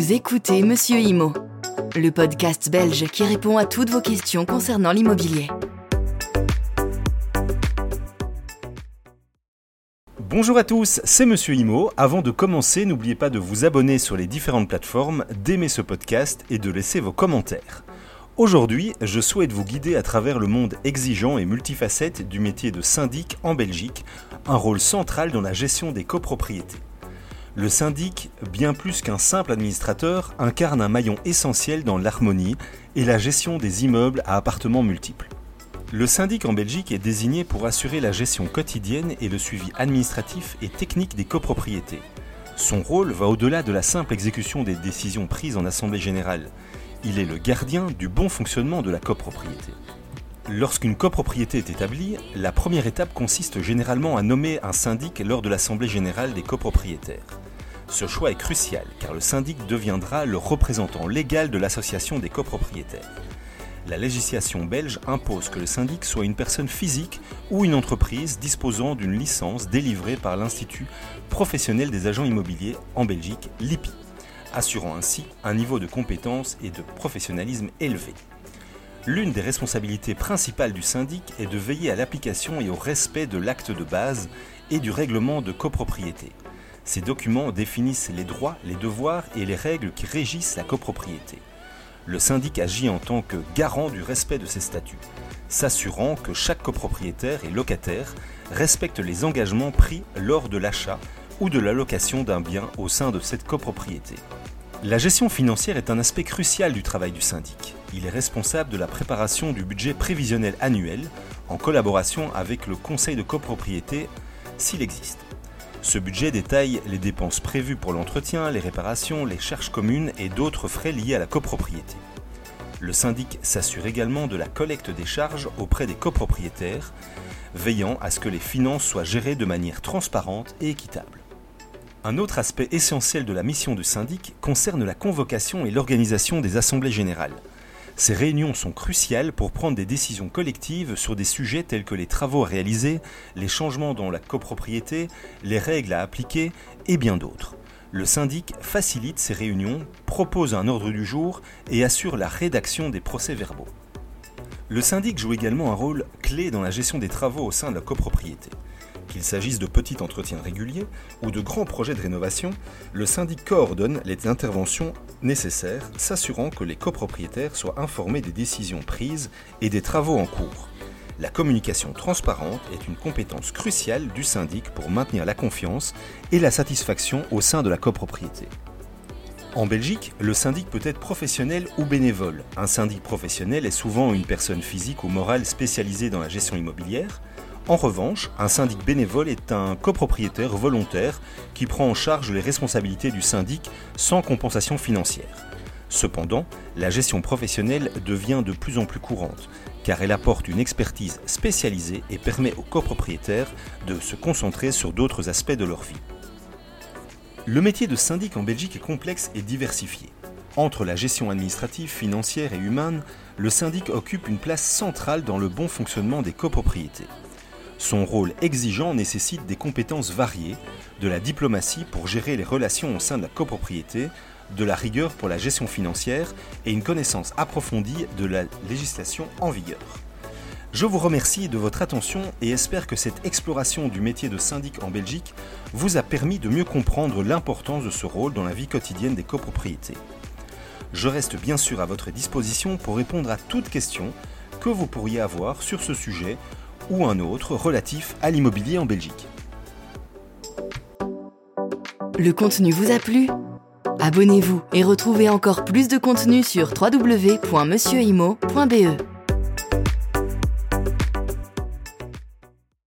Vous écoutez Monsieur Imo, le podcast belge qui répond à toutes vos questions concernant l'immobilier. Bonjour à tous, c'est Monsieur Imo. Avant de commencer, n'oubliez pas de vous abonner sur les différentes plateformes, d'aimer ce podcast et de laisser vos commentaires. Aujourd'hui, je souhaite vous guider à travers le monde exigeant et multifacette du métier de syndic en Belgique, un rôle central dans la gestion des copropriétés. Le syndic, bien plus qu'un simple administrateur, incarne un maillon essentiel dans l'harmonie et la gestion des immeubles à appartements multiples. Le syndic en Belgique est désigné pour assurer la gestion quotidienne et le suivi administratif et technique des copropriétés. Son rôle va au-delà de la simple exécution des décisions prises en Assemblée générale. Il est le gardien du bon fonctionnement de la copropriété. Lorsqu'une copropriété est établie, la première étape consiste généralement à nommer un syndic lors de l'Assemblée générale des copropriétaires. Ce choix est crucial car le syndic deviendra le représentant légal de l'association des copropriétaires. La législation belge impose que le syndic soit une personne physique ou une entreprise disposant d'une licence délivrée par l'Institut professionnel des agents immobiliers en Belgique, l'IPI, assurant ainsi un niveau de compétence et de professionnalisme élevé. L'une des responsabilités principales du syndic est de veiller à l'application et au respect de l'acte de base et du règlement de copropriété. Ces documents définissent les droits, les devoirs et les règles qui régissent la copropriété. Le syndic agit en tant que garant du respect de ces statuts, s'assurant que chaque copropriétaire et locataire respecte les engagements pris lors de l'achat ou de la location d'un bien au sein de cette copropriété. La gestion financière est un aspect crucial du travail du syndic. Il est responsable de la préparation du budget prévisionnel annuel en collaboration avec le conseil de copropriété s'il existe. Ce budget détaille les dépenses prévues pour l'entretien, les réparations, les charges communes et d'autres frais liés à la copropriété. Le syndic s'assure également de la collecte des charges auprès des copropriétaires, veillant à ce que les finances soient gérées de manière transparente et équitable. Un autre aspect essentiel de la mission du syndic concerne la convocation et l'organisation des assemblées générales. Ces réunions sont cruciales pour prendre des décisions collectives sur des sujets tels que les travaux à réaliser, les changements dans la copropriété, les règles à appliquer et bien d'autres. Le syndic facilite ces réunions, propose un ordre du jour et assure la rédaction des procès-verbaux. Le syndic joue également un rôle clé dans la gestion des travaux au sein de la copropriété. Qu'il s'agisse de petits entretiens réguliers ou de grands projets de rénovation, le syndic coordonne les interventions nécessaires, s'assurant que les copropriétaires soient informés des décisions prises et des travaux en cours. La communication transparente est une compétence cruciale du syndic pour maintenir la confiance et la satisfaction au sein de la copropriété. En Belgique, le syndic peut être professionnel ou bénévole. Un syndic professionnel est souvent une personne physique ou morale spécialisée dans la gestion immobilière, en revanche, un syndic bénévole est un copropriétaire volontaire qui prend en charge les responsabilités du syndic sans compensation financière. Cependant, la gestion professionnelle devient de plus en plus courante, car elle apporte une expertise spécialisée et permet aux copropriétaires de se concentrer sur d'autres aspects de leur vie. Le métier de syndic en Belgique est complexe et diversifié. Entre la gestion administrative, financière et humaine, le syndic occupe une place centrale dans le bon fonctionnement des copropriétés. Son rôle exigeant nécessite des compétences variées, de la diplomatie pour gérer les relations au sein de la copropriété, de la rigueur pour la gestion financière et une connaissance approfondie de la législation en vigueur. Je vous remercie de votre attention et espère que cette exploration du métier de syndic en Belgique vous a permis de mieux comprendre l'importance de ce rôle dans la vie quotidienne des copropriétés. Je reste bien sûr à votre disposition pour répondre à toutes questions que vous pourriez avoir sur ce sujet ou un autre relatif à l'immobilier en Belgique. Le contenu vous a plu? Abonnez-vous et retrouvez encore plus de contenu sur www.monsieurimo.be.